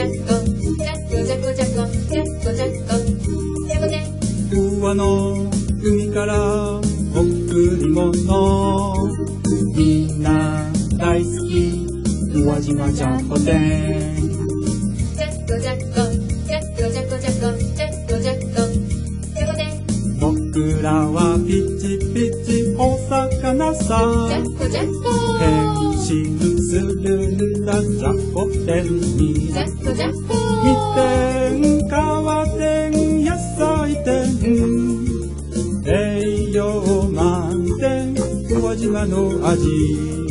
じゃこじゃこじゃコジャこじゃこじゃこじゃコジャの海から贈り物みん。コジャき宇和島ちゃジャ店コジャじゃこじゃこジャこコジャじゃこじゃこじゃこコ僕らはピチピチお魚さんじゃこるんだじゃこ天にジャッコジャッコ見てん川天野菜天。栄養満点。宇和島の味。